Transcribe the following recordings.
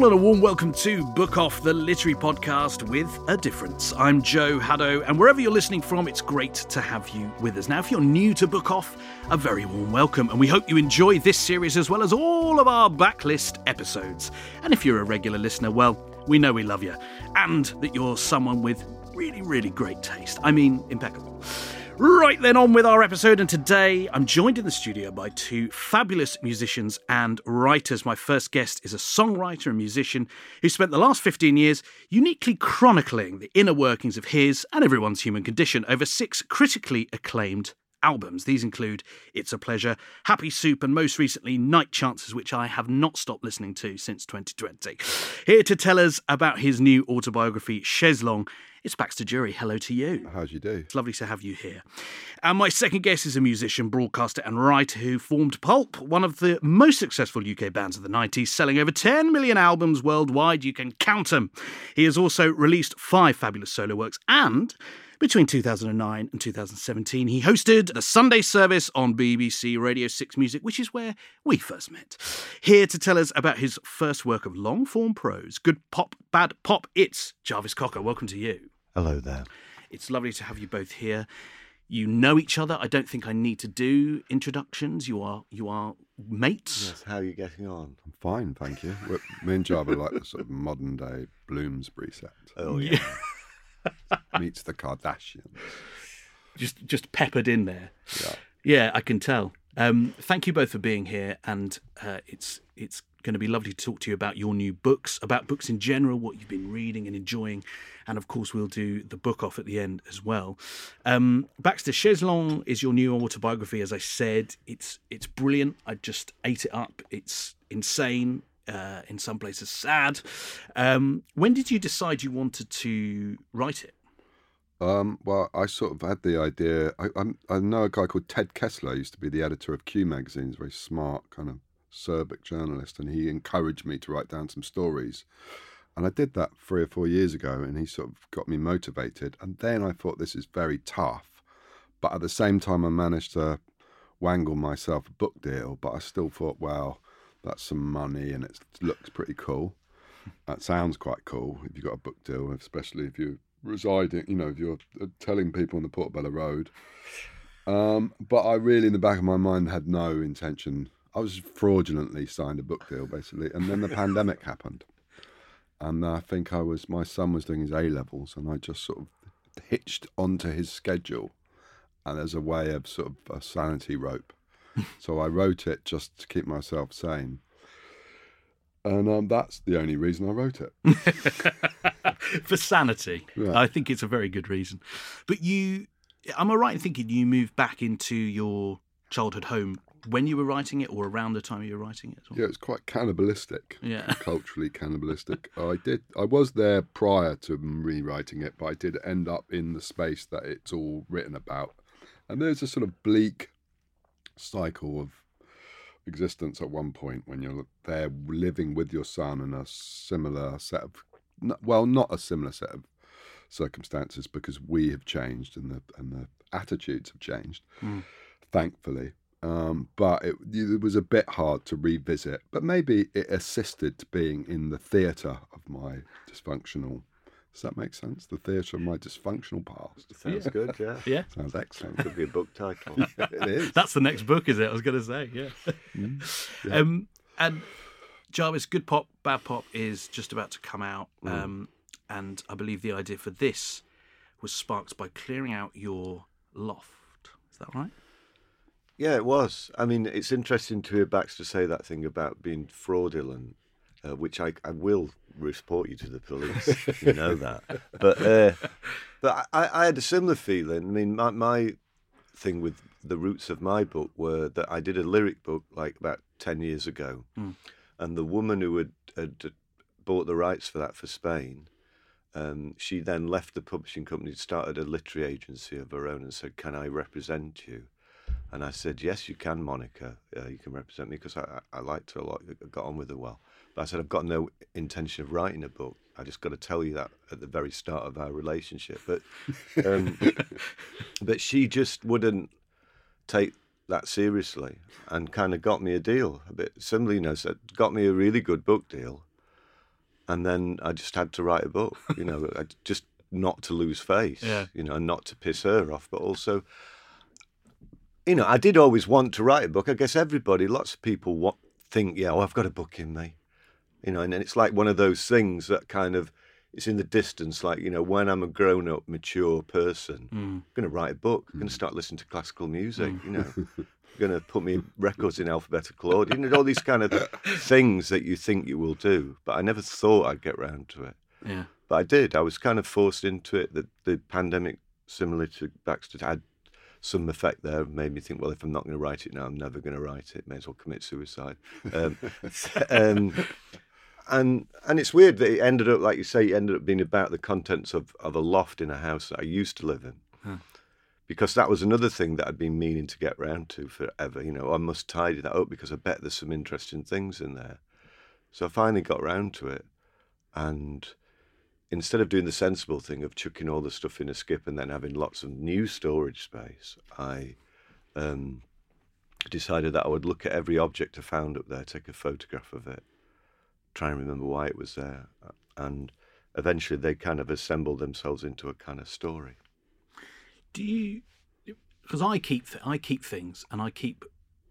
All, and a warm welcome to Book Off, the literary podcast with a difference. I'm Joe Haddo, and wherever you're listening from, it's great to have you with us. Now, if you're new to Book Off, a very warm welcome, and we hope you enjoy this series as well as all of our backlist episodes. And if you're a regular listener, well, we know we love you, and that you're someone with really, really great taste. I mean, impeccable. Right then, on with our episode. And today I'm joined in the studio by two fabulous musicians and writers. My first guest is a songwriter and musician who spent the last 15 years uniquely chronicling the inner workings of his and everyone's human condition over six critically acclaimed albums. These include It's a Pleasure, Happy Soup, and most recently Night Chancers, which I have not stopped listening to since 2020. Here to tell us about his new autobiography, Chaise Longue, it's Baxter Dury. Hello to you. How'd you do? It's lovely to have you here. And my second guest is a musician, broadcaster, and writer who formed Pulp, one of the most successful UK bands of the 90s, selling over 10 million albums worldwide. You can count them. He has also released five fabulous solo works and. Between 2009 and 2017, he hosted the Sunday service on BBC Radio 6 Music, which is where we first met. Here to tell us about his first work of long form prose, Good Pop, Bad Pop, it's Jarvis Cocker. Welcome to you. Hello there. It's lovely to have you both here. You know each other. I don't think I need to do introductions. You are you are mates. Yes, how are you getting on? I'm fine, thank you. We're, me and Jarv like the sort of modern day Bloomsbury set. Oh yeah. Meets the Kardashians. Just just peppered in there. Yeah. Yeah, I can tell. Um, thank you both for being here, and uh, it's it's going to be lovely to talk to you about your new books, about books in general, what you've been reading and enjoying, and of course we'll do the book off at the end as well. Um, Baxter Chaise Longue is your new autobiography, as I said. It's it's brilliant. I just ate it up. It's insane. Uh, in some places, sad. Um, when did you decide you wanted to write it? Um, well, I sort of had the idea. I, I know a guy called Ted Kessler, used to be the editor of Q magazine. He's very smart, kind of Serbic journalist, and he encouraged me to write down some stories. And I did that three or four years ago, and he sort of got me motivated. And then I thought this is very tough, but at the same time, I managed to wangle myself a book deal. But I still thought, well, that's some money, and it looks pretty cool. That sounds quite cool if you've got a book deal, especially if you're residing, you know, if you're uh, telling people on the Portobello Road. Um, but I really, in the back of my mind, had no intention. I was fraudulently signed a book deal, basically, and then the pandemic happened, and I think I was my son was doing his A levels, and I just sort of hitched onto his schedule, and as a way of sort of a sanity rope. so I wrote it just to keep myself sane. And um, that's the only reason I wrote it. for sanity. Yeah. I think it's a very good reason. But you, am I right in thinking you moved back into your childhood home when you were writing it, or around the time you were writing it? Yeah, it's quite cannibalistic. Yeah. culturally cannibalistic. I did. I was there prior to rewriting it, but I did end up in the space that it's all written about. And there's a sort of bleak cycle of existence at one point when you're there living with your son in a similar set of, well, not a similar set of circumstances because we have changed and the and the attitudes have changed, hmm. thankfully. Um, but it, it was a bit hard to revisit. But maybe it assisted being in the theatre of my dysfunctional. Does that make sense? The theatre of my dysfunctional past. Sounds good, yeah. Yeah. Sounds excellent. Could be a book title. it is. That's the next book, is it? I was going to say, yeah. Mm. Um, and Jarvis, Good Pop, Bad Pop is just about to come out. Mm. Um, and I believe the idea for this was sparked by clearing out your loft. Is that right? Yeah, it was. I mean, it's interesting to hear Baxter say that thing about being fraudulent, uh, which I, I will report you to the police. you know that. But uh, but I, I had a similar feeling. I mean, my, my thing with the roots of my book were that I did a lyric book like about 10 years ago. And the woman who had, had bought the rights for that for Spain, um, she then left the publishing company, started a literary agency of her own, and said, Can I represent you? And I said, Yes, you can, Monica. Uh, you can represent me because I, I liked her a lot. I got on with her well. But I said, I've got no intention of writing a book. I just got to tell you that at the very start of our relationship. But, um, but she just wouldn't take that seriously and kind of got me a deal. A bit similarly, you know, said, got me a really good book deal. And then I just had to write a book, you know, just not to lose face, Yeah. you know, and not to piss her off, but also you know, I did always want to write a book. I guess everybody, lots of people wa think, yeah, oh, I've got a book in me, you know, and, and it's like one of those things that kind of it's in the distance. Like you know, when I'm a grown-up, mature person, hmm. I'm going to write a book. I'm going to hmm. start listening to classical music. Hmm. You know, I'm going to put me records in alphabetical order. You know, all these kind of things that you think you will do, but I never thought I'd get round to it. Yeah. But I did. I was kind of forced into it. The, the pandemic, similar to Baxter, had some effect there. Made me think, well, if I'm not going to write it now, I'm never going to write it. May as well commit suicide. Um, um, and and it's weird that it ended up, like you say, it ended up being about the contents of, of a loft in a house that I used to live in. Because that was another thing that I'd been meaning to get round to forever. You know, I must tidy that up because I bet there's some interesting things in there. So I finally got round to it. And instead of doing the sensible thing of chucking all the stuff in a skip and then having lots of new storage space, I um, decided that I would look at every object I found up there, take a photograph of it, try and remember why it was there, and eventually they kind of assembled themselves into a kind of story. Do you? Because I keep I keep things and I keep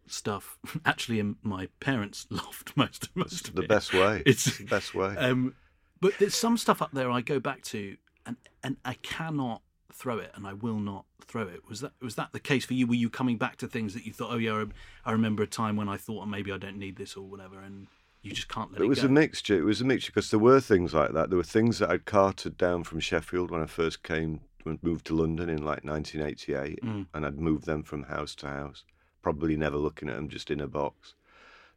stuff actually in my parents' loft most of most It's of the it. best way. It's It's the best way. Um, but there's some stuff up there I go back to, and and I cannot throw it, and I will not throw it. Was that was that the case for you? Were you coming back to things that you thought, oh yeah, I, remember a time when I thought, oh, maybe I don't need this or whatever, and you just can't let it, It was go. a mixture. It was a mixture because there were things like that. There were things that I'd carted down from Sheffield when I first came, moved to London in like 1988, mm. and I'd moved them from house to house, probably never looking at them, just in a box.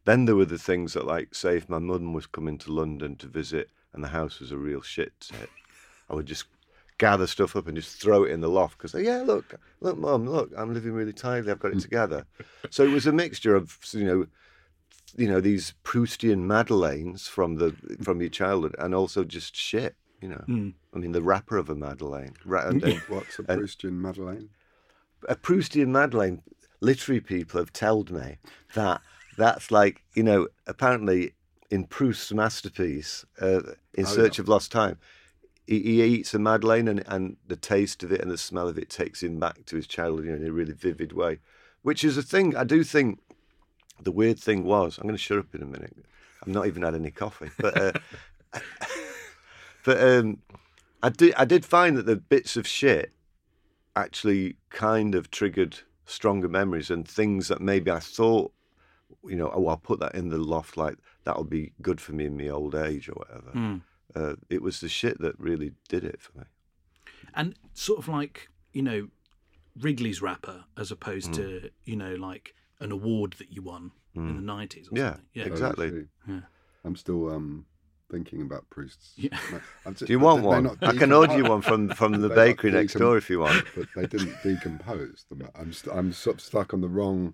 Then there were the things that, like, say, if my mum was coming to London to visit and the house was a real shit set, I would just gather stuff up and just throw it in the loft because, yeah, look, look, mum, look, I'm living really tidily. I've got it hmm. together. so it was a mixture of, you know, you know these Proustian Madeleines from the from your childhood, and also just shit. You know, hmm. I mean, the wrapper of a Madeleine, ra- and, and What's a and- Proustian Madeleine? a Proustian Madeleine. Literary people have told me that that's like you know apparently in Proust's masterpiece, uh, In Search of Lost Time. He, he eats a Madeleine and, and the taste of it and the smell of it takes him back to his childhood you know, in a really vivid way, which is a thing. I do think the weird thing was, I'm going to shut up in a minute. I've not even had any coffee, but uh, but um, I did I did find that the bits of shit actually kind of triggered stronger memories and things that maybe I thought, you know, oh, I'll put that in the loft, like that'll be good for me in my old age or whatever. Uh, it was the shit that really did it for me. and sort of like you know Wrigley's wrapper as opposed Mm. to you know like an award that you won in the nineties. Yeah, something. yeah, exactly. Oh, I see. Yeah. I'm still um, thinking about Proust's. Yeah. I'm just- Do you want they're one? I can order you one from from the they're bakery next door if you want. But they didn't decompose. them. I'm st- I'm sort of stuck on the wrong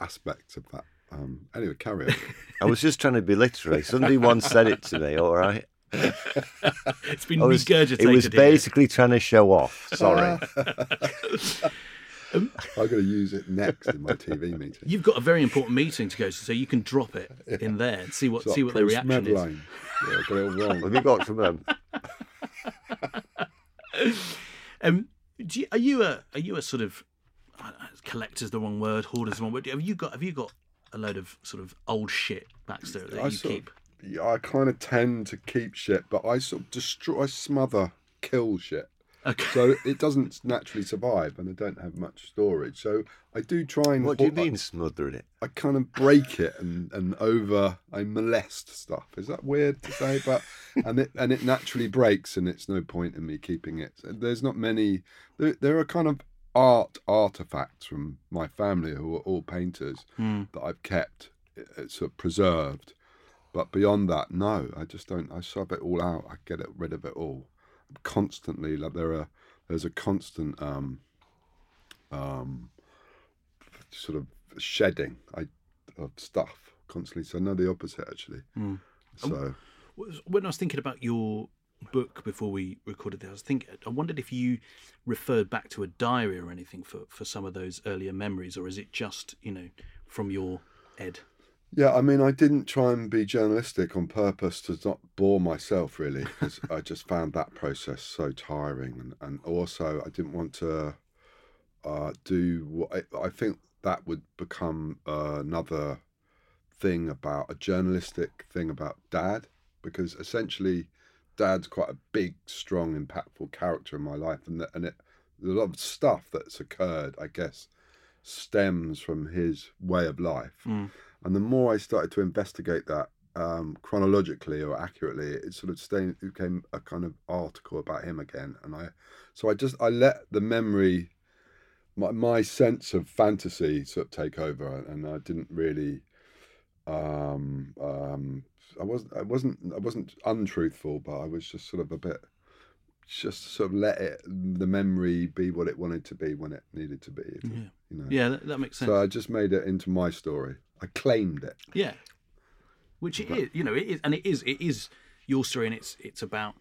aspects of that. Um, anyway, carry on. I was just trying to be literary. Somebody once said it to me. All right. it's been I was, regurgitated. it was here. basically trying to show off. Sorry. I'm going to use it next in my TV meeting. You've got a very important meeting to go to, so you can drop it in there and see what It's see like what their Bruce reaction is. Yeah, got it all wrong. Have you got some of them? Um, do you, are you a are you a sort of know, collector's the wrong word, hoarder's the wrong word? Have you got have you got a load of sort of old shit, Baxter, that I you keep? Of, yeah, I kind of tend to keep shit, but I sort of destroy, I smother, kill shit. Okay. So it doesn't naturally survive, and I don't have much storage. So I do try and. What do you I- mean smothering it? I kind of break it and, and over I molest stuff. Is that weird to say? But and it and it naturally breaks, and it's no point in me keeping it. There's not many. There, there are kind of art artifacts from my family who are all painters that I've kept uh, sort of preserved. But beyond that, no, I just don't. I shove it all out. I get it rid of it all constantly. Like there are, there's a constant um, um, sort of shedding I, of stuff constantly. So no, the opposite actually. So When I was thinking about your book before we recorded this, I was thinking I wondered if you referred back to a diary or anything for for some of those earlier memories, or is it just you know from your Ed? yeah, I mean, I didn't try and be journalistic on purpose to not bore myself really, because I just found that process so tiring, and, and also I didn't want to uh, do what I, I think that would become uh, another thing about a journalistic thing about dad because essentially dad's quite a big strong impactful character in my life and that, and it a lot of stuff that's occurred i guess stems from his way of life. And the more i started to investigate that um, chronologically or accurately it sort of stayed, it became a kind of article about him again and i so i just i let the memory my, my sense of fantasy sort of take over and i didn't really um um i wasn't i wasn't i wasn't untruthful but i was just sort of a bit just sort of let it the memory be what it wanted to be when it needed to be if Yeah. you know. Yeah, that, that makes sense. so i just made it into my story. I claimed it. Yeah, which it is, you know, it is, and it is, it is your story, and it's it's about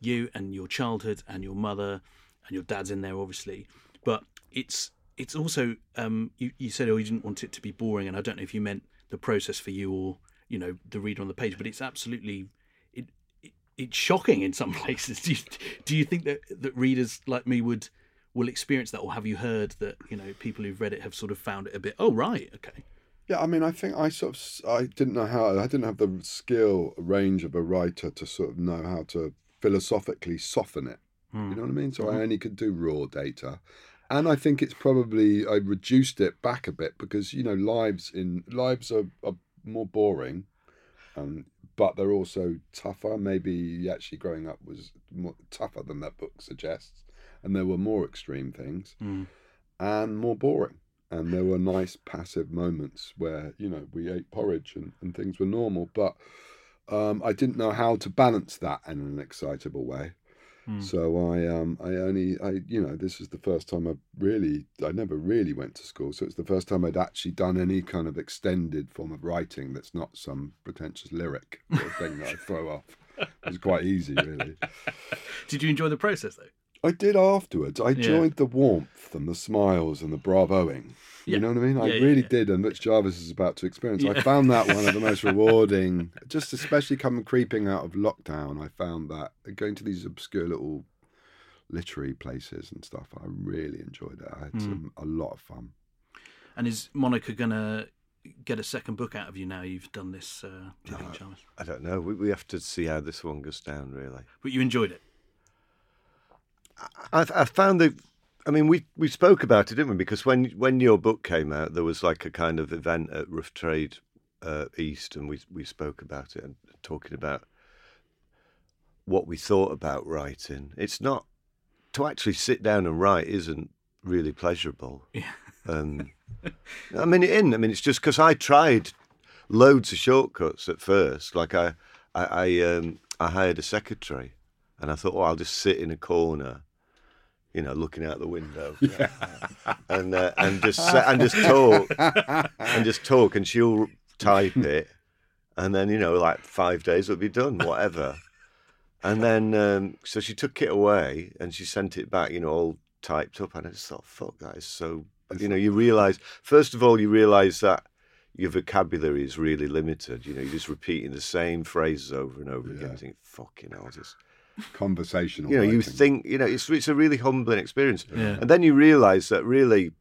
you and your childhood and your mother and your dad's in there, obviously, but it's it's also um, you you said oh you didn't want it to be boring, and I don't know if you meant the process for you or you know the reader on the page, but it's absolutely it, it it's shocking in some places. Do you, do you think that that readers like me would will experience that, or have you heard that you know people who've read it have sort of found it a bit oh right okay Yeah, I mean, I think I sort of I didn't know how I didn't have the skill range of a writer to sort of know how to philosophically soften it. You hmm. know what I mean? So I hmm. only could do raw data, and I think it's probably I reduced it back a bit because you know lives in lives are, are more boring, um, but they're also tougher. Maybe actually growing up was more, tougher than that book suggests, and there were more extreme things and more boring. And there were nice passive moments where, you know, we ate porridge and, and things were normal. But um, I didn't know how to balance that in an excitable way. So I, um, I only, I, you know, this is the first time I've really, I never really went to school. So it's the first time I'd actually done any kind of extended form of writing that's not some pretentious lyric of thing that I throw off. It was quite easy, really. did you enjoy the process though I did afterwards. I enjoyed the warmth and the smiles and the bravoing. You Yeah. know what I mean? I Yeah, yeah, really yeah. did, and Rich Jarvis is about to experience. I found that one of the most rewarding, just especially coming creeping out of lockdown. I found that going to these obscure little literary places and stuff. I really enjoyed it. I had some, a lot of fun. And is Monica gonna get a second book out of you now you've done this? Uh, do you think, Chalmers? I don't know. We, we have to see how this one goes down, really. But you enjoyed it. I, I found that. I mean, we, we spoke about it, didn't we? Because when when your book came out, there was like a kind of event at Rough Trade uh, East, and we we spoke about it and talking about what we thought about writing. It's not to actually sit down and write isn't really pleasurable. Yeah. Um, I mean, it in. I mean, it's just because I tried loads of shortcuts at first. Like I, I, I, um, I hired a secretary, and I thought, oh, I'll just sit in a corner, you know, looking out the window, and uh, and just and just talk, and just talk, and she'll type it, and then you know, like five days will be done, whatever. And then, um, so she took it away and she sent it back, you know, all typed up, and I just thought, "Fuck, that is so." You know, you realise first of all, you realise that your vocabulary is really limited. You know, you're just repeating the same phrases over and over again. Yeah. You think, "Fucking hell, just." Conversational. You know, you think, you know, it's it's a really humbling experience, Yeah. and then you realise that really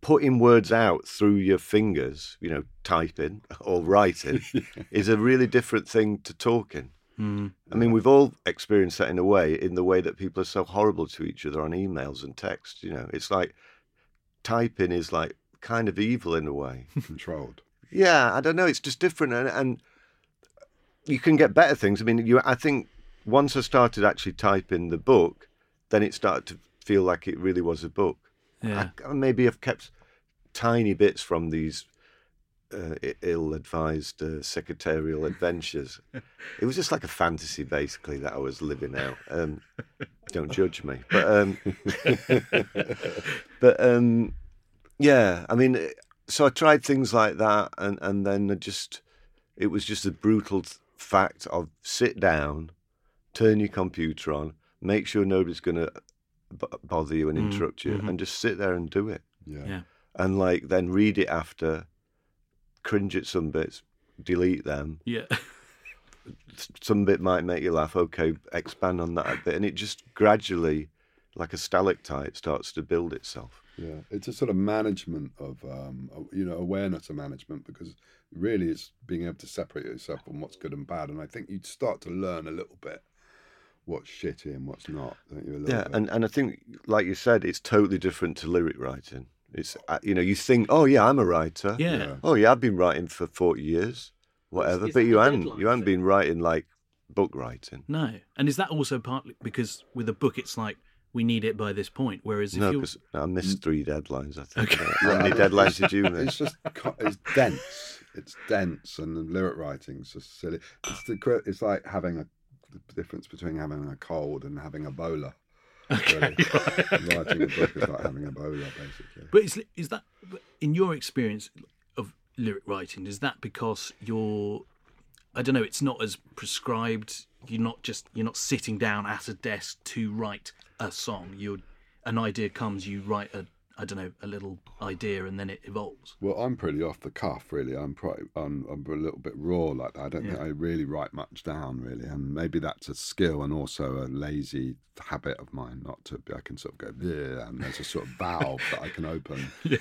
putting words out through your fingers, you know, typing or writing, is a really different thing to talking. Mm. I mean, we've all experienced that in a way, in the way that people are so horrible to each other on emails and text. You know, it's like typing is like kind of evil in a way. controlled. yeah, I don't know. It's just different, and, and you can get better things. I mean, you. I think once I started actually typing the book, then it started to feel like it really was a book. Yeah. I, maybe I've kept tiny bits from these uh, ill-advised uh, secretarial adventures. it was just like a fantasy, basically, that I was living out. Um, don't judge me, but um, but um, yeah, I mean, so I tried things like that, and and then I just it was just a brutal fact of sit down, turn your computer on, make sure nobody's going to b- bother you and Mm, interrupt you, mhm. and just sit there and do it, Yeah. Yeah. and like then read it after, cringe at some bits, delete them. Yeah. Some bit might make you laugh. Okay, expand on that a bit, and it just gradually, like a stalactite, starts to build itself. Yeah, it's a sort of management of, um, you know, awareness of management because really it's being able to separate yourself from what's good and bad. And I think you'd start to learn a little bit what's shitty and what's not. Don't you? A Yeah, bit. and, and I think, like you said, it's totally different to lyric writing. It's uh, you know you think, oh yeah, I'm a writer. Yeah. Yeah. Oh yeah, I've been writing for forty years, whatever. is but you a hadn't you hadn't been writing like book writing. No. And is that also partly because with a book, it's like we need it by this point, whereas if No, you're because I missed mm. three deadlines. I think. Okay. How many deadlines did you miss? It's just it's dense. It's dense, and the lyric writing's just silly. It's the it's like having a the difference between having a cold and having Ebola. Okay. Really. Writing a book is like having Ebola, basically. But is is that in your experience of lyric writing? Is that because you're, I don't know, it's not as prescribed. You're not just you're not sitting down at a desk to write a song. You're an idea comes, you write a I don't know a little idea, and then it evolves. Well, I'm pretty off the cuff, really. I'm probably I'm, I'm a little bit raw like that. I don't think I really write much down, really, and maybe that's a skill and also a lazy habit of mine. Not to, I can sort of go, yeah, and there's a sort of valve that I can open. Yeah.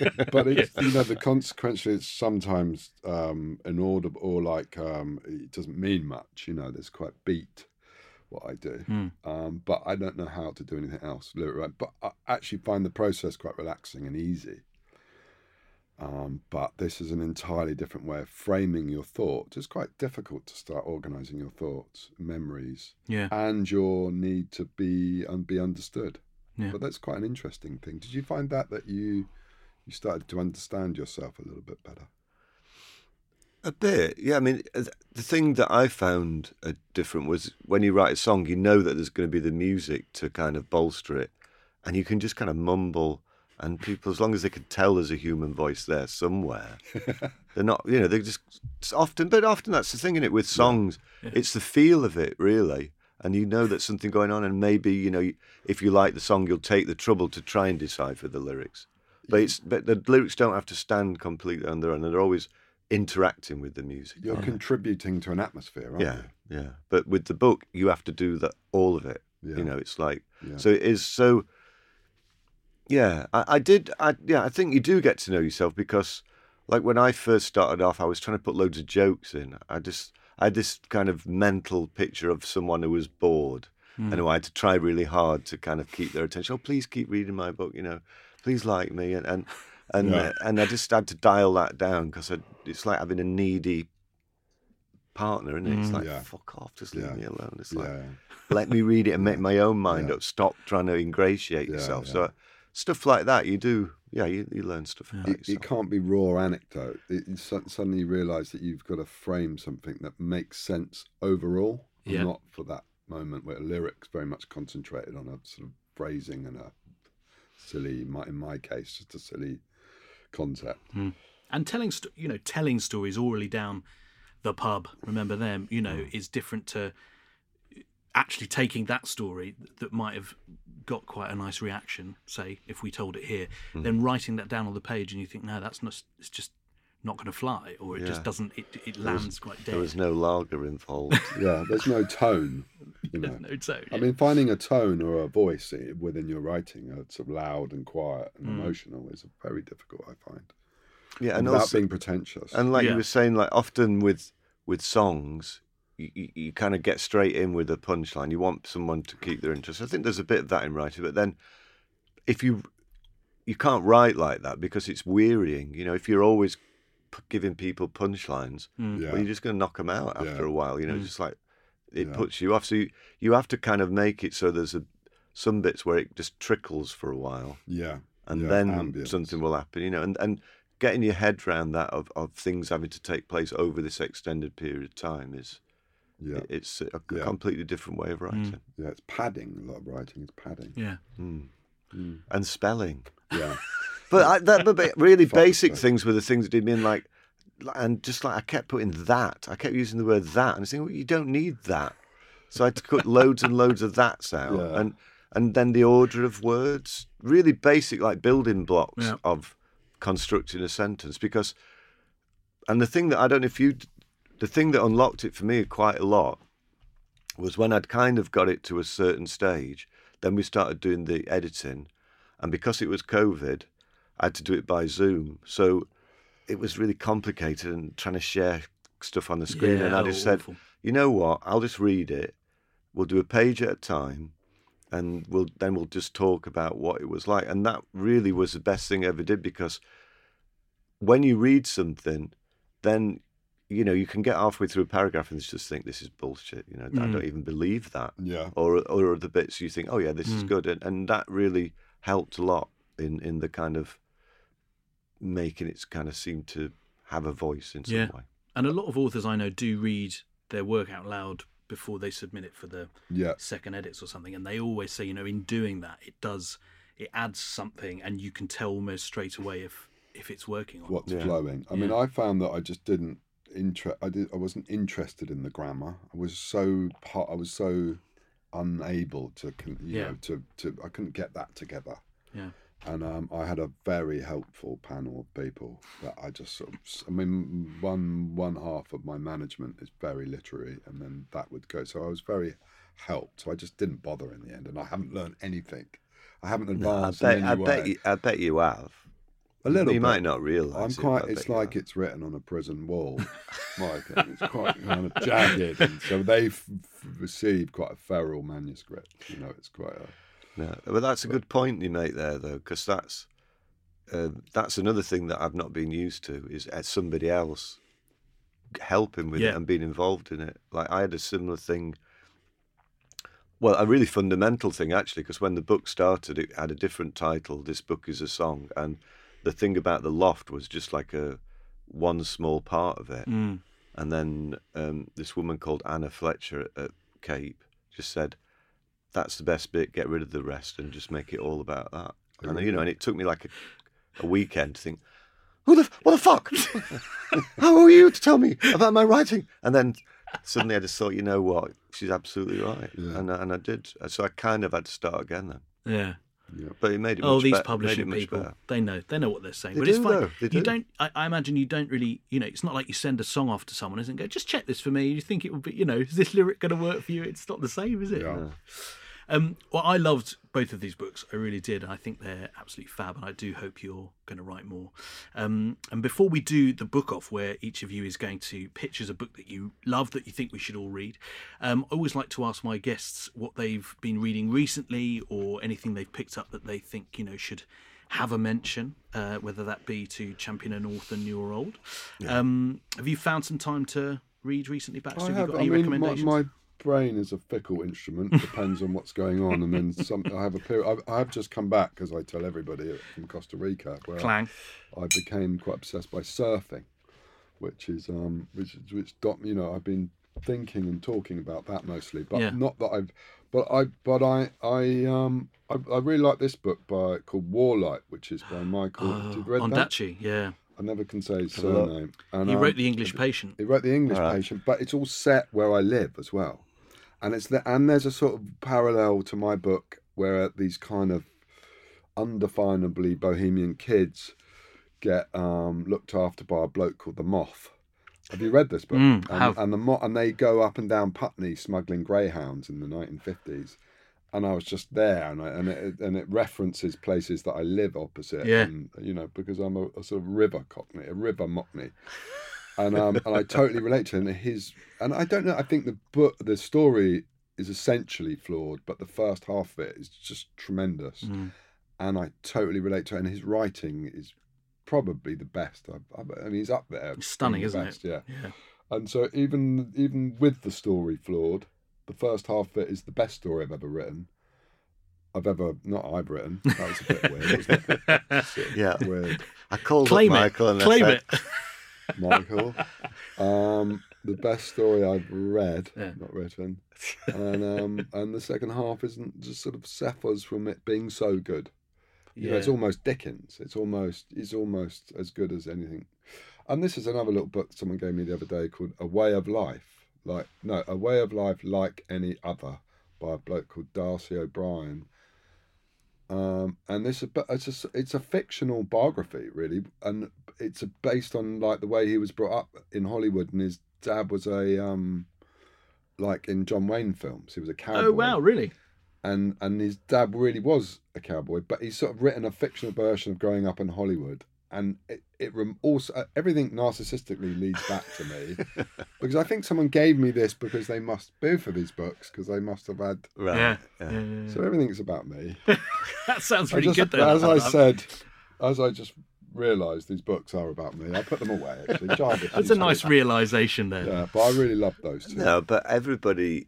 But it's you know the consequently, it's sometimes um, inaudible or like um, it doesn't mean much. You know, there's quite beat what I do, Hmm. um, but I don't know how to do anything else. lyric. But I actually find the process quite relaxing and easy. Um, but this is an entirely different way of framing your thoughts. It's quite difficult to start organizing your thoughts, memories, Yeah. and your need to be and be understood. Yeah. But that's quite an interesting thing. Did you find that that you you started to understand yourself a little bit better? A bit, yeah. I mean, the thing that I found uh, different was when you write a song, you know that there's going to be the music to kind of bolster it, and you can just kind of mumble, and people, as long as they can tell there's a human voice there somewhere, they're not, you know, they're just often, but often that's the thing in it with songs, it's the feel of it really, and you know that something going on, and maybe you know if you like the song, you'll take the trouble to try and decipher the lyrics, but it's but the lyrics don't have to stand completely on their own, they're always interacting with the music. You're contributing to an atmosphere, aren't Yeah, yeah. But with the book, you have to do that all of it. Yeah. You know, it's like Yeah. so. It is so. Yeah, I, I did. I yeah, I think you do get to know yourself because, like when I first started off, I was trying to put loads of jokes in. I just I had this kind of mental picture of someone who was bored hmm. and who I had to try really hard to kind of keep their attention. Oh, please keep reading my book. You know, please like me and and and, Yeah. uh, and I just had to dial that down because it's like having a needy partner, isn't it? It's like Yeah. fuck off, just leave Yeah. me alone. It's Yeah. like let me read it and make my own mind Yeah. up. Stop trying to ingratiate Yeah, yourself. yeah. So stuff like that, you do. Yeah, you, you learn stuff about It, it can't be raw anecdote. It, you suddenly you realise that you've got to frame something that makes sense overall, Yeah. not for that moment where lyrics very much concentrated on a sort of phrasing and a silly, in my, in my case, just a silly concept. and telling you know telling stories orally down the pub remember them you know is different to actually taking that story that might have got quite a nice reaction, say if we told it here, Hmm. then writing that down on the page and you think, no, that's not. It's just not going to fly, or it Yeah. just doesn't. It, it lands quite dead. There was no lager involved. Yeah, there's no tone. You know. no tone. I mean, finding a tone or a voice within your writing that's sort of loud and quiet and Mm. emotional is very difficult, I find. yeah, and without also, being pretentious. and like Yeah. you were saying, like often with with songs, you, you, you kind of get straight in with a punchline. You want someone to keep their interest. I think there's a bit of that in writing, but then if you you can't write like that because it's wearying. You know, if you're always p- giving people punchlines, Mm. yeah. well, you're just going to knock them out after Yeah. a while. You know, it's just like it Yeah. puts you off. So you, you have to kind of make it so there's a some bits where it just trickles for a while, yeah. and yeah, then ambience. something will happen. You know, and and getting your head around that of, of things having to take place over this extended period of time is Yeah. it- it's a Yeah. completely different way of writing. Yeah, it's padding. A lot of writing is padding. yeah. Mm. And spelling. Yeah. But, I, that, but- really basic things were the things that did me in, like, and just like I kept putting that, I kept using the word that, and I was thinking, well, you don't need that. So I had to cut loads and loads of that's out, Yeah. and and then the order of words, really basic, like building blocks Yeah. of constructing a sentence. Because, and the thing that I don't know if you, the thing that unlocked it for me quite a lot was when I'd kind of got it to a certain stage. Then we started doing the editing, and because it was COVID, I had to do it by Zoom. So it was really complicated and trying to share stuff on the screen. Yeah, and I just said, you know what? I'll just read it. We'll do a page at a time, and we'll then we'll just talk about what it was like. And that really was the best thing I ever did because when you read something, then you know you can get halfway through a paragraph and just think this is bullshit. You know, I Mm. don't even believe that Yeah. or or other bits you think, oh yeah, this is Mm. good, and, and that really helped a lot in in the kind of making it kind of seem to have a voice in some Yeah. way. And a lot of authors I know do read their work out loud before they submit it for the Yeah. second edits or something, and they always say, you know, in doing that, it does it adds something, and you can tell almost straight away if if it's working or What's Yeah. flowing. I mean, Yeah. I found that I just didn't inter- I did I wasn't interested in the grammar. I was so part I was so unable to con- you Yeah. know to to I couldn't get that together. Yeah. And um, I had a very helpful panel of people that I just sort of. I mean, one one half of my management is very literary, and then that would go. So I was very helped. So I just didn't bother in the end, and I haven't learned anything. I haven't No, I advanced bet I bet you, I bet you have. A little You bit. might not realise. I'm quite. but I It's like it's written on a prison wall, Mike. It's quite kind of jagged, and so they've received quite a feral manuscript. You know, it's quite a. No, but that's a good point you make there, though, because that's uh, that's another thing that I've not been used to is uh, somebody else helping with Yeah. it and being involved in it. Like I had a similar thing. Well, a really fundamental thing actually, because when the book started, it had a different title. This book is a song, and the thing about the loft was just like a one small part of it. Mm. And then um, this woman called Anna Fletcher at, at Cape just said, "That's the best bit. Get rid of the rest and just make it all about that." And you know, and it took me like a, a weekend to think, "Who the what the fuck? How are you to tell me about my writing?" And then suddenly I just thought, you know what? She's absolutely right, Yeah. and I- and I did. Uh, so I kind of had to start again then, Yeah. Yeah. but it made it. Oh, much these bet- made publishing people, better. they know, they know what they're saying. They but it's do, fine. though, they You do. don't. I, I imagine you don't really. You know, it's not like you send a song off to someone, isn't? Go, just check this for me. You think it would be. You know, is this lyric going to work for you? It's not the same, is it? Yeah. Um, well, I loved both of these books. I really did. I think they're absolutely fab, and I do hope you're going to write more. Um, and before we do the book off, where each of you is going to pitch as a book that you love that you think we should all read, um, I always like to ask my guests what they've been reading recently or anything they've picked up that they think you know should have a mention, uh, whether that be to champion an author, new or old. Um, have you found some time to read recently, Baxter? I have, have. you got I any mean, my, recommendations? my brain is a fickle instrument. Depends on what's going on, and then some. I have a period. I, I have just come back, as I tell everybody, from Costa Rica, where Clang. I became quite obsessed by surfing, which is um, which which got me. You know, I've been thinking and talking about that mostly, but Yeah. not that I've. But I, but I, I, um, I, I really like this book by called Warlight, which is by Michael. Oh, Did you read that? Ondaatje, yeah. I never can say his Have a look. surname. And, He um, wrote The English Patient. he wrote The English All right. Patient, but it's all set where I live as well. And it's the, and there's a sort of parallel to my book where these kind of undefinably bohemian kids get um, looked after by a bloke called the Moth. Have you read this book? Mm, and, have. and the Mo- and they go up and down Putney smuggling greyhounds in the 1950s. And I was just there, and I, and it and it references places that I live opposite. Yeah. And, you know, because I'm a, a sort of river cockney, a river mockney, and um and I totally relate to him. And his and I don't know. I think the book, the story is essentially flawed, but the first half of it is just tremendous Mm. and I totally relate to it. And his writing is probably the best. I, I, I mean, he's up there. It's stunning, the isn't best, it? Yeah. Yeah. And so even even with the story flawed, the first half of it is the best story I've ever written. I've ever not I've written. That was a bit weird, wasn't it? Yeah. Weird, I called Claim up it. Michael and I Claim said, it. Michael. Um, the best story I've read, Yeah. not written, and um, and the second half isn't just sort of suffers from it being so good. You know, it's almost Dickens. It's almost it's almost as good as anything. And this is another little book someone gave me the other day called A Way of Life. Like no, A Way of Life Like Any Other by a bloke called Darcy O'Brien. Um, and this it's a, it's a fictional biography really, and it's based on like the way he was brought up in Hollywood, and his dad was a um, like in John Wayne films, he was a cowboy Oh wow, really? and and his dad really was a cowboy, but he's sort of written a fictional version of growing up in Hollywood, and it, it rem- also uh, everything narcissistically leads back to me because I think someone gave me this because they must both of these books because they must have had right. Yeah. yeah. Yeah, yeah, yeah. so everything's about me. That sounds I really just, good. Though. as I said, as I just realised these books are about me, I put them away. Actually, Jarvis that's a nice to- realization there. Yeah, but I really love those two. No, but everybody,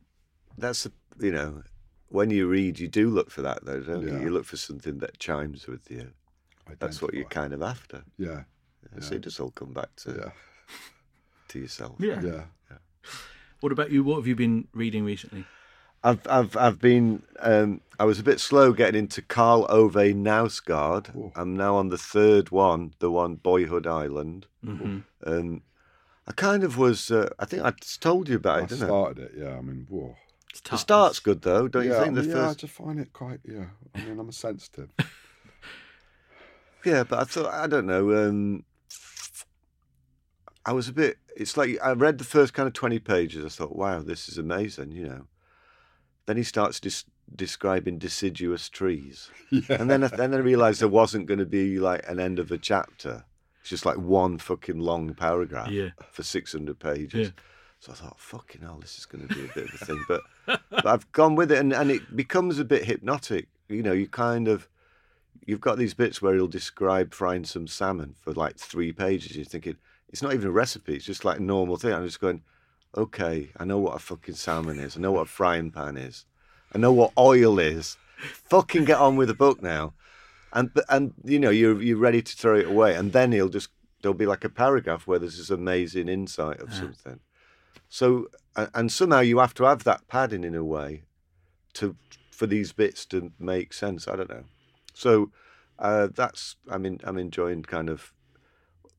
that's, a, you know, when you read, you do look for that, though, don't you? You look for something that chimes with you. That's what you're kind of after. Yeah, Yeah, So it does all come back to, yeah, to yourself. Yeah. yeah. What about you? What have you been reading recently? I've I've I've been um, I was a bit slow getting into Karl Ove Knausgaard. Oh. I'm now on the third one, the one Boyhood Island. Mhm. Um, I kind of was. Uh, I think I told you about I it, didn't I? started it. Yeah, I mean, whoa. It's The start's good though, don't you think? The I mean, yeah, I just find it quite. Yeah, I mean, I'm a sensitive. Yeah, but I thought I don't know. Um, I was a bit. It's like I read the first kind of twenty pages. I thought, wow, this is amazing. You know. Then he starts dis- describing deciduous trees. yeah. And then, then I realised there wasn't going to be like an end of a chapter. It's just like one fucking long paragraph Yeah. for 600 pages. Yeah. So I thought, fucking hell, this is going to be a bit of a thing. But, but I've gone with it and, and it becomes a bit hypnotic. You know, you kind of, you've got these bits where he'll describe frying some salmon for like three pages. You're thinking, it's not even a recipe, it's just like a normal thing. I'm just going, okay, I know what a fucking salmon is. I know what a frying pan is. I know what oil is. Fucking get on with the book now. And and you know you're you're ready to throw it away, and then he'll just there'll be like a paragraph where there's this amazing insight of something. So and, and somehow you have to have that padding in a way to for these bits to make sense. I don't know. So uh, that's I mean I'm enjoying kind of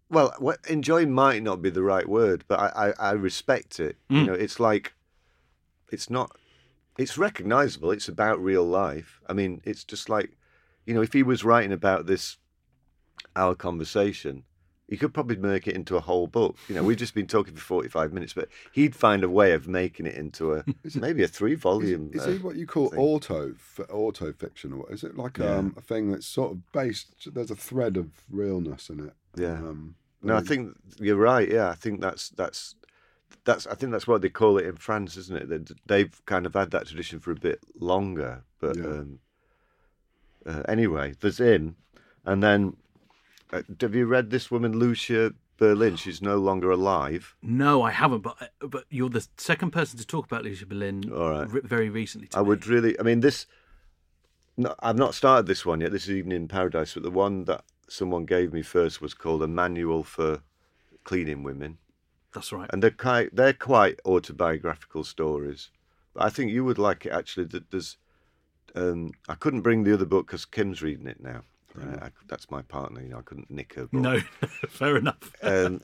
well what, enjoying might not be the right word, but I I, I respect it. You Mm. know, it's like it's not it's recognizable. It's about real life. I mean, it's just like you know, if he was writing about this our conversation, he could probably make it into a whole book. You know, we've just been talking for forty five minutes, but he'd find a way of making it into a maybe a three volume. is uh, he what you call thing. auto auto fiction, or is it like Yeah. um, a thing that's sort of based? There's a thread of realness in it. Yeah. Um, No, I think you're right. Yeah, I think that's that's that's I think that's what they call it in France, isn't it? They, they've kind of had that tradition for a bit longer. But Yeah. um, uh, anyway, there's him, and then uh, have you read this woman Lucia Berlin? She's no longer alive. No, I haven't. But uh, but you're the second person to talk about Lucia Berlin All right. re- very recently. I me. would really. I mean, this. No, I've not started this one yet. This is Evening in Paradise, but the one that someone gave me first was called a manual for cleaning women. That's right. and they're quite they're quite autobiographical stories. But I think you would like it actually. That there's, um, I couldn't bring the other book because Kim's reading it now. Uh, I, that's my partner. You know, I couldn't nick her book. No, fair enough. Um,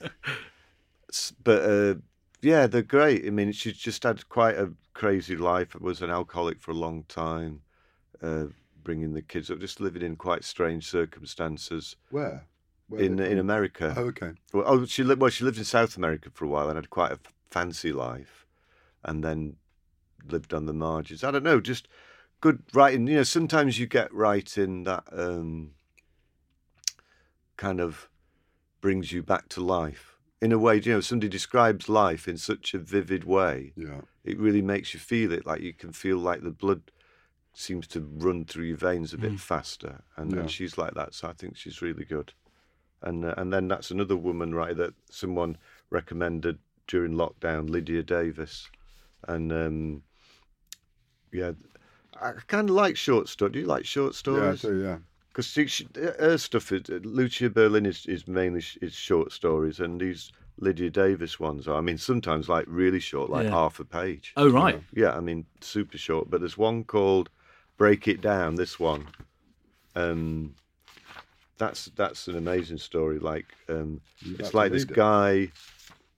but uh, Yeah, they're great. I mean, she just had quite a crazy life. Was an alcoholic for a long time, uh, bringing the kids up, just living in quite strange circumstances Where? Where in in? America. Oh, okay. Well, oh, she lived. Well, she lived in South America for a while and had quite a f- fancy life, and then lived on the margins. I don't know, just good writing. You know, sometimes you get writing that um, kind of brings you back to life in a way. You know, somebody describes life in such a vivid way. Yeah. It really makes you feel it. Like you can feel like the blood seems to run through your veins a bit faster, and, Yeah. and she's like that. So I think she's really good and uh, and then that's another woman right that someone recommended during lockdown lydia davis and um yeah i kind of like short stories do you like short Yeah, I stories do, yeah. because she, she, her stuff is lucia berlin is, is mainly is short stories and these lydia davis ones are i mean sometimes like really short like Yeah. half a page Oh, right. yeah, I mean, super short. But there's one called "Break It Down." This one, um, that's that's an amazing story. Like, um, it's like this read it? guy.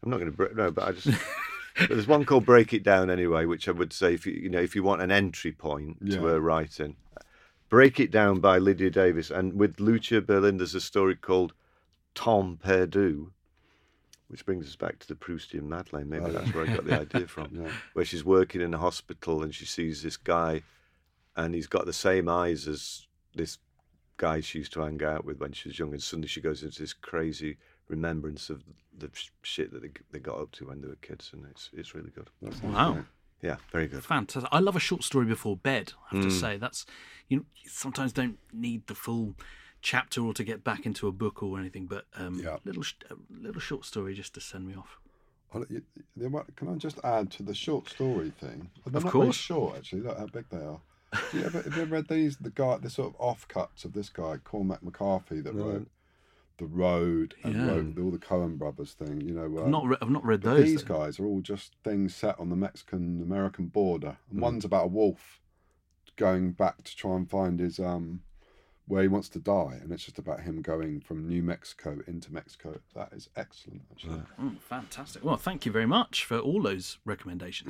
I'm not going to break no, but I just. but there's one called "Break It Down" anyway, which I would say if you you know if you want an entry point Yeah. to her writing, "Break It Down" by Lydia Davis, and with Lucia Berlin, there's a story called "Temps Perdu." Which brings us back to the Proustian Madeleine. Maybe Oh, yeah. that's where I got the idea from Yeah. where she's working in a hospital and she sees this guy and he's got the same eyes as this guy she used to hang out with when she was young and suddenly she goes into this crazy remembrance of the shit that they, they got up to when they were kids and it's it's really good That Wow. great. yeah very good Fantastic. I love a short story before bed. I have Mm. to say that's you know you sometimes don't need the full chapter or to get back into a book or anything, but um, Yeah. little a little short story just to send me off. Oh, you- you- what- Can I just add to the short story thing? They're Of not very course. short, actually. Look how big they are. Do you ever, have you ever read these? The guy, the sort of offcuts of this guy, Cormac McCarthy, that wrote The Road and Yeah. wrote all the Coen Brothers thing. You know, I've um, not re- I've not read those. these though. guys are all just things set on the Mexican American border, Hmm. and one's about a wolf going back to try and find his um where he wants to die, and it's just about him going from New Mexico into Mexico. That is excellent, actually. Mm, fantastic. Well, thank you very much for all those recommendations.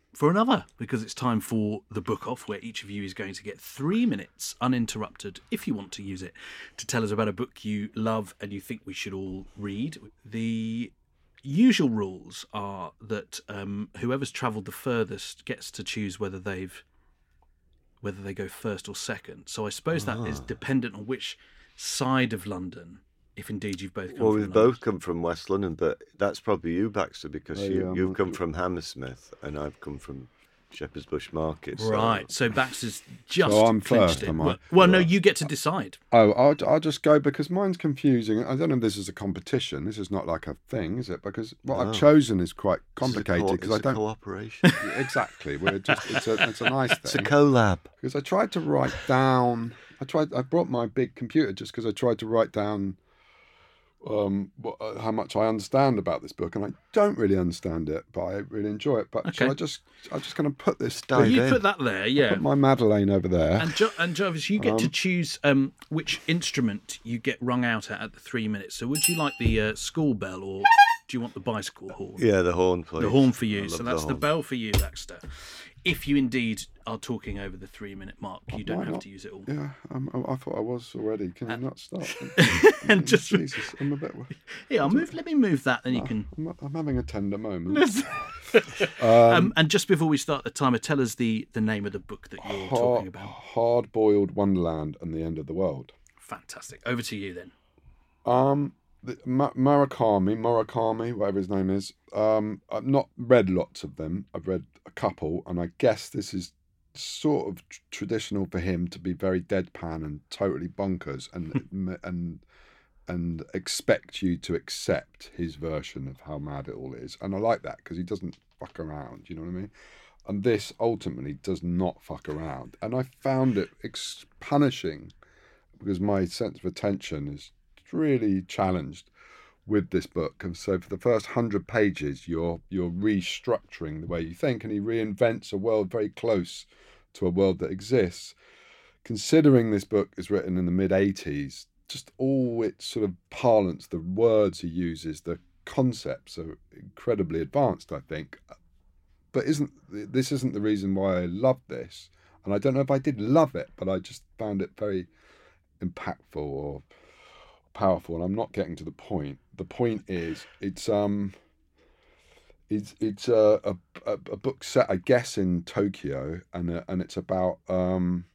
for another because it's time for the book off, where each of you is going to get three minutes uninterrupted, if you want to use it, to tell us about a book you love and you think we should all read. The usual rules are that um, whoever's travelled the furthest gets to choose whether they've whether they go first or second. So I suppose that is dependent on which side of London, if indeed you've both come well from we've London. both come from west london but that's probably you baxter because Oh, you, yeah, you've not- come from hammersmith and i've come from shepherd's bush market so- Right, so Baxter's just So I'm first, it. am I? Well, well, no, you get to decide. Oh, I'll, I'll just go because mine's confusing. I don't know if this is a competition. This is not like a thing, is it? Because what No. I've chosen is quite It's a co- complicated I it's a don't. cooperation exactly. We're just, it's, a, it's a nice thing. it's a thing. collab because I tried to write down. I tried. I brought my big computer just because I tried to write down um, what, uh, how much I understand about this book, and I don't really understand it, but I really enjoy it. But shall Okay. I just, I'm just going to put this Dive down. you in. put that there, yeah. Put my Madeleine over there. And, jo- and Jarvis, you get to choose um, which instrument you get rung out at at the three minutes. So, would you like the uh, school bell or do you want the bicycle horn? Yeah, the horn, please. The horn for you. love So that's the, horn. bell for you, Baxter. If you indeed are talking over the three minute mark, you don't Why have not? to use it all. Yeah, um, I, I thought I was already. Can you not stop? And just Jesus, I'm a bit. Yeah, I'll move. Let me move that, then you can. I'm, I'm having a tender moment. Um, and just before we start the timer, tell us the the name of the book that you're talking about. Hard boiled Wonderland and the End of the World. Fantastic. Over to you then. Um, the, Ma- Murakami, Murakami, whatever his name is. Um, I've not read lots of them. I've read a couple, and I guess this is sort of tr- traditional for him to be very deadpan and totally bonkers, and hmm. and and expect you to accept his version of how mad it all is. And I like that because he doesn't fuck around. You know what I mean? And this ultimately does not fuck around. And I found it ex- punishing because my sense of attention is really challenged with this book. And so for the first hundred pages, you're you're restructuring the way you think, and he reinvents a world very close to a world that exists. Considering this book is written in the mid '80s, just all its sort of parlance, the words he uses, the concepts are incredibly advanced. I think, but isn't this isn't the reason why I love this? And I don't know if I did love it, but I just found it very impactful or powerful and i'm not getting to the point the point is it's um it's it's a a, a a book set i guess in tokyo and uh and it's about um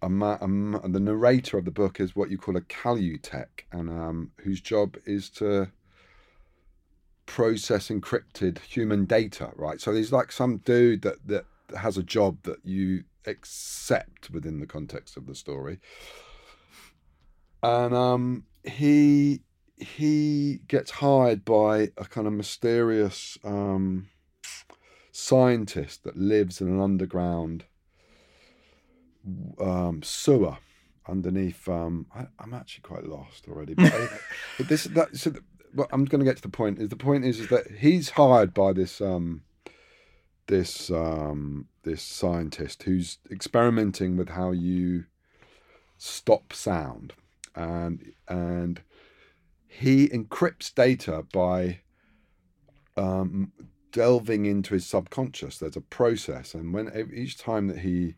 a ma- a the narrator of the book is what you call a Calcutec and um whose job is to process encrypted human data right? So he's like some dude that that has a job that you accept within the context of the story. And um, he he gets hired by a kind of mysterious um, scientist that lives in an underground um, sewer underneath. Um, I, I'm actually quite lost already, but, I, this that so. The, well, I'm going to get to the point. Is the point is, is that he's hired by this um, this um, this scientist who's experimenting with how you stop sound and and he encrypts data by um, delving into his subconscious. There's a process, and when each time that he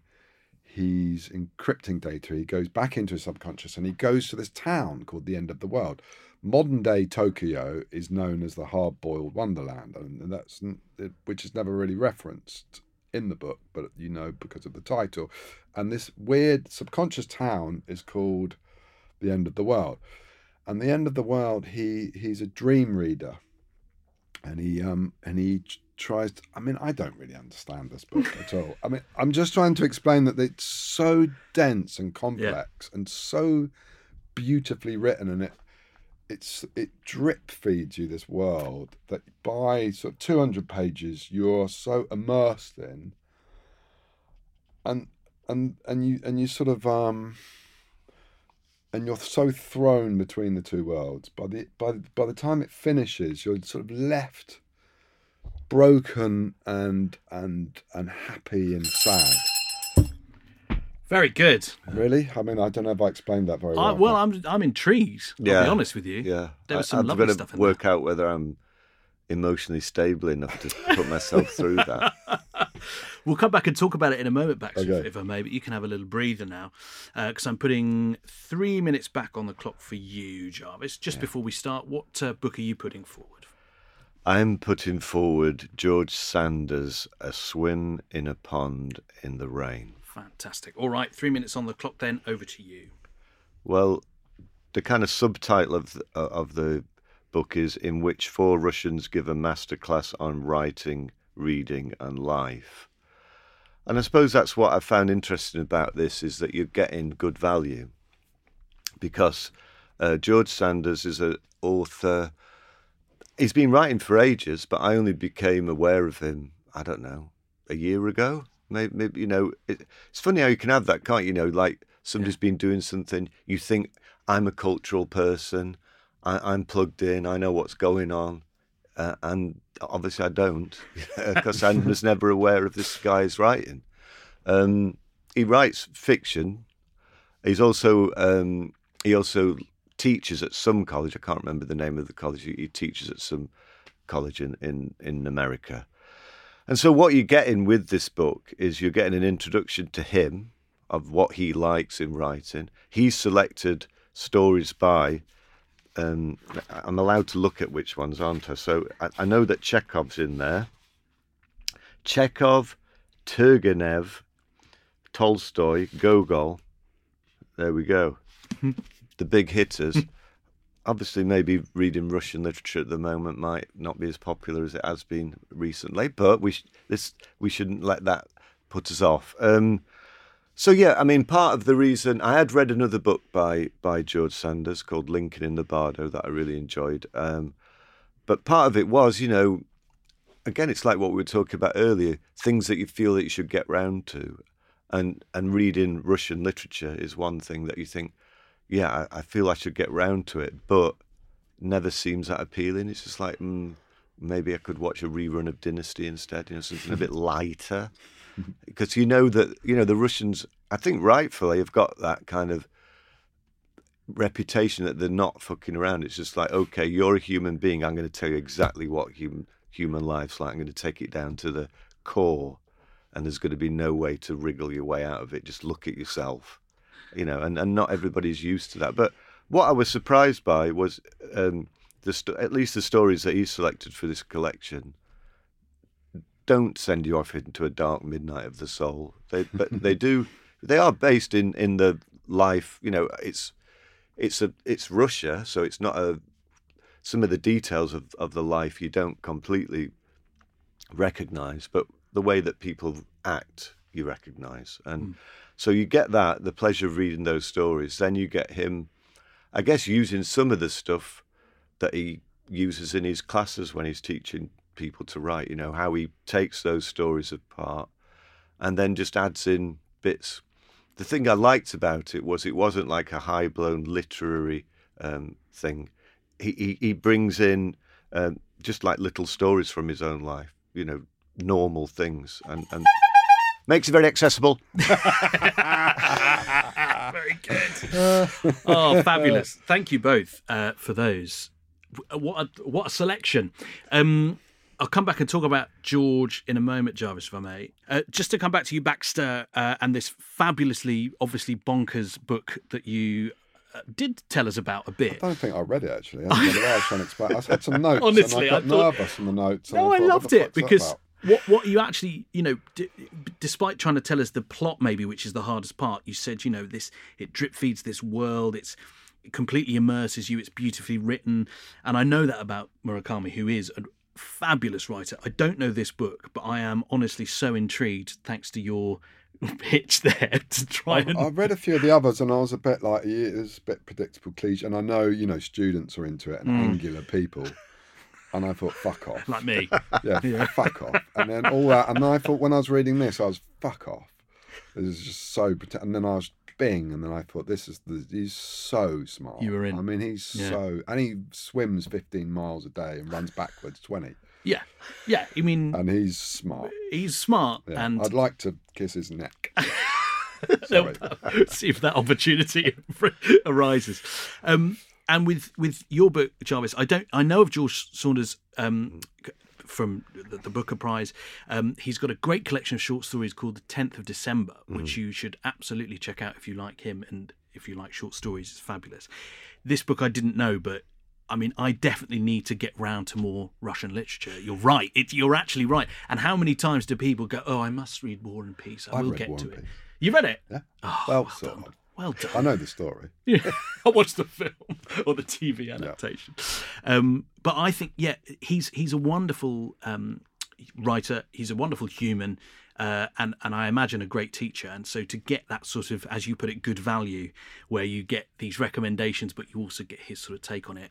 he's encrypting data, he goes back into his subconscious and he goes to this town called the End of the World. Modern day Tokyo is known as the hard-boiled wonderland, and that's which is never really referenced in the book, but you know because of the title. And this weird subconscious town is called the end of the world. And the end of the world, he he's a dream reader, and he um and he tries. To, I mean, I don't really understand this book at all. I mean, I'm just trying to explain that it's so dense and complex and so beautifully written, and it it's it drip feeds you this world that by sort of 200 pages you're so immersed in, and and and you and you sort of um and you're so thrown between the two worlds. By the by by the time it finishes, you're sort of left broken and and and happy and sad. Very good. Really? I mean, I don't know if I explained that very well. I, well, I'm I'm intrigued. I'll Yeah. be honest with you. Yeah, There was I- some I'm lovely gonna stuff in work out whether I'm emotionally stable enough to put myself through that. We'll come back and talk about it in a moment, Baxter, if, Okay. if I may. But you can have a little breather now, because I'm putting three minutes back on the clock for you, Jarvis. Just before we start, what uh, book are you putting forward? I'm putting forward George Saunders, A Swim in a Pond in the Rain. Fantastic. All right, three minutes on the clock. Then over to you. Well, the kind of subtitle of the, uh, of the book is In which four Russians give a masterclass on writing, reading, and life. And I suppose that's what I found interesting about this is that you're getting good value because uh, George Saunders is an author. He's been writing for ages, but I only became aware of him, I don't know, a year ago. Maybe, maybe you know, it, it's funny how you can have that, can't you? You know, like somebody's been doing something, you think, I'm a cultural person, I, I'm plugged in. I know what's going on, uh, and obviously I don't because I was never aware of this guy's writing. Um, he writes fiction. He's also um, he also teaches at some college. I can't remember the name of the college. He, he teaches at some college in, in, in America. And so, what you're getting with this book is you're getting an introduction to him of what he likes in writing. He's selected stories by. Um, I'm allowed to look at which ones, aren't I? So I, I know that Chekhov's in there. Chekhov, Turgenev, Tolstoy, Gogol. There we go. the big hitters. Obviously, maybe reading Russian literature at the moment might not be as popular as it has been recently, but we sh- this we shouldn't let that put us off. Um, so yeah, I mean, part of the reason I had read another book by by George Saunders called Lincoln in the Bardo that I really enjoyed, um, but part of it was, you know, again, it's like what we were talking about earlier, things that you feel that you should get round to, and and reading Russian literature is one thing that you think, yeah, I, I feel I should get round to it, but never seems that appealing. It's just like mm, maybe I could watch a rerun of Dynasty instead, you know, something a bit lighter, because you know that you know the Russians, I think rightfully have got that kind of reputation that they're not fucking around. It's just like, okay, you're a human being. I'm going to tell you exactly what human human life's like. I'm going to take it down to the core, and there's going to be no way to wriggle your way out of it. Just look at yourself, you know. And and not everybody's used to that. But what I was surprised by was um, the st- at least the stories that he selected for this collection don't send you off into a dark midnight of the soul. They but they do. They are based in in the life. You know, it's it's a it's Russia, so it's not a. Some of the details of, of the life you don't completely recognize, but the way that people act you recognize, and hmm. so you get that the pleasure of reading those stories. Then you get him, I guess, using some of the stuff that he uses in his classes when he's teaching people to write. You know how he takes those stories apart and then just adds in bits. The thing I liked about it was it wasn't like a high blown literary um, thing. He, he he brings in um, just like little stories from his own life. You know, normal things and and makes it very accessible. Very good. oh, fabulous! Thank you both uh, for those. What a, what a selection. Um, I'll come back and talk about George in a moment, Jarvis, if I may. Uh, just to come back to you, Baxter, uh, and this fabulously, obviously bonkers book that you uh, did tell us about a bit. I don't think I read it actually. I, I was trying to explain. I had some notes. Honestly, I I thought- nervous in the notes. No, I thought, what loved it because what what you actually you know, d- despite trying to tell us the plot, maybe which is the hardest part, you said you know this it drip feeds this world. It's it completely immerses you. It's beautifully written, and I know that about Murakami, who is a fabulous writer. I don't know this book, but I am honestly so intrigued thanks to your pitch there to try and I've read a few of the others, and I was a bit like, it was a bit predictable, cliche. And I know, you know, students are into it and Mm. angular people. And I thought, fuck off. like me. Yeah, fuck off. And then all that. And then I thought, when I was reading this, I was, fuck off. This is just so. And then I was, bing. And then I thought, this is the. He's so smart. You were in. I mean, he's Yeah. so. And he swims 15 miles a day and runs backwards 20. Yeah, yeah. I mean, And he's smart. he's smart, Yeah. and I'd like to kiss his neck. See if that opportunity arises. Um, and with with your book, Jarvis, I don't. I know of George Saunders um, from the, the Booker Prize. Um, he's got a great collection of short stories called The Tenth of December, which you should absolutely check out if you like him and if you like short stories. It's fabulous. This book I didn't know, but. I mean, I definitely need to get round to more Russian literature. You're right. It, you're actually right. And how many times do people go, "Oh, I must read War and Peace. I I've will get War to it." Peace. You read it? Yeah. Oh, well, well sort done. of. Well done. I know the story. Yeah, I watched the film or the TV adaptation. Um, but I think, yeah, he's he's a wonderful um, writer. He's a wonderful human, uh, and and I imagine a great teacher. And so to get that sort of, as you put it, good value, where you get these recommendations, but you also get his sort of take on it,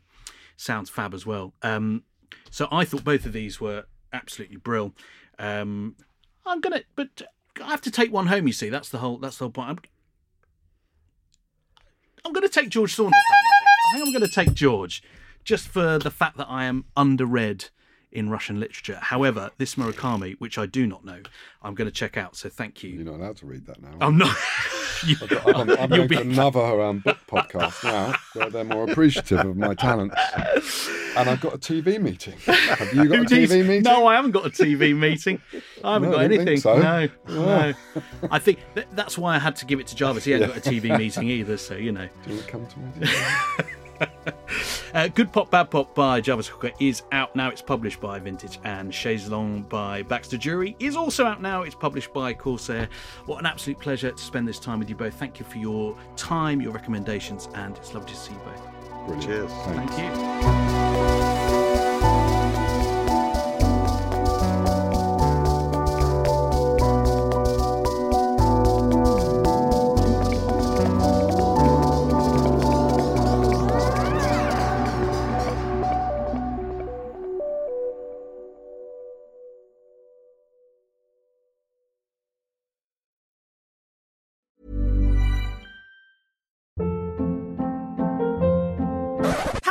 sounds fab as well. Um, so I thought both of these were absolutely brill. Um, I'm gonna, but I have to take one home. You see, that's the whole that's the whole point. I'm, I'm going to take George Saunders. I think. I'm going to take George, just for the fact that I am underread in Russian literature. However, this Murakami, which I do not know, I'm going to check out. So thank you. You're not allowed to read that now. I'm not. You- I'm, I'm to another um, book podcast now where they're more appreciative of my talents. And I've got a TV meeting. Have you got a TV meeting? No, I haven't got a TV meeting. I haven't No, got I anything. think so. No, no. I think th- that's why I had to give it to Jarvis. He hadn't got a TV meeting either, so you know. Do you want to come to me? Uh, Good Pop Bad Pop by Jarvis Cocker is out now. It's published by Vintage, and Chaise Longue by Baxter Dury is also out now. It's published by Corsair. What an absolute pleasure to spend this time with you both. Thank you for your time, your recommendations, and it's lovely to see you both. Brilliant. Cheers. Thanks. Thank you.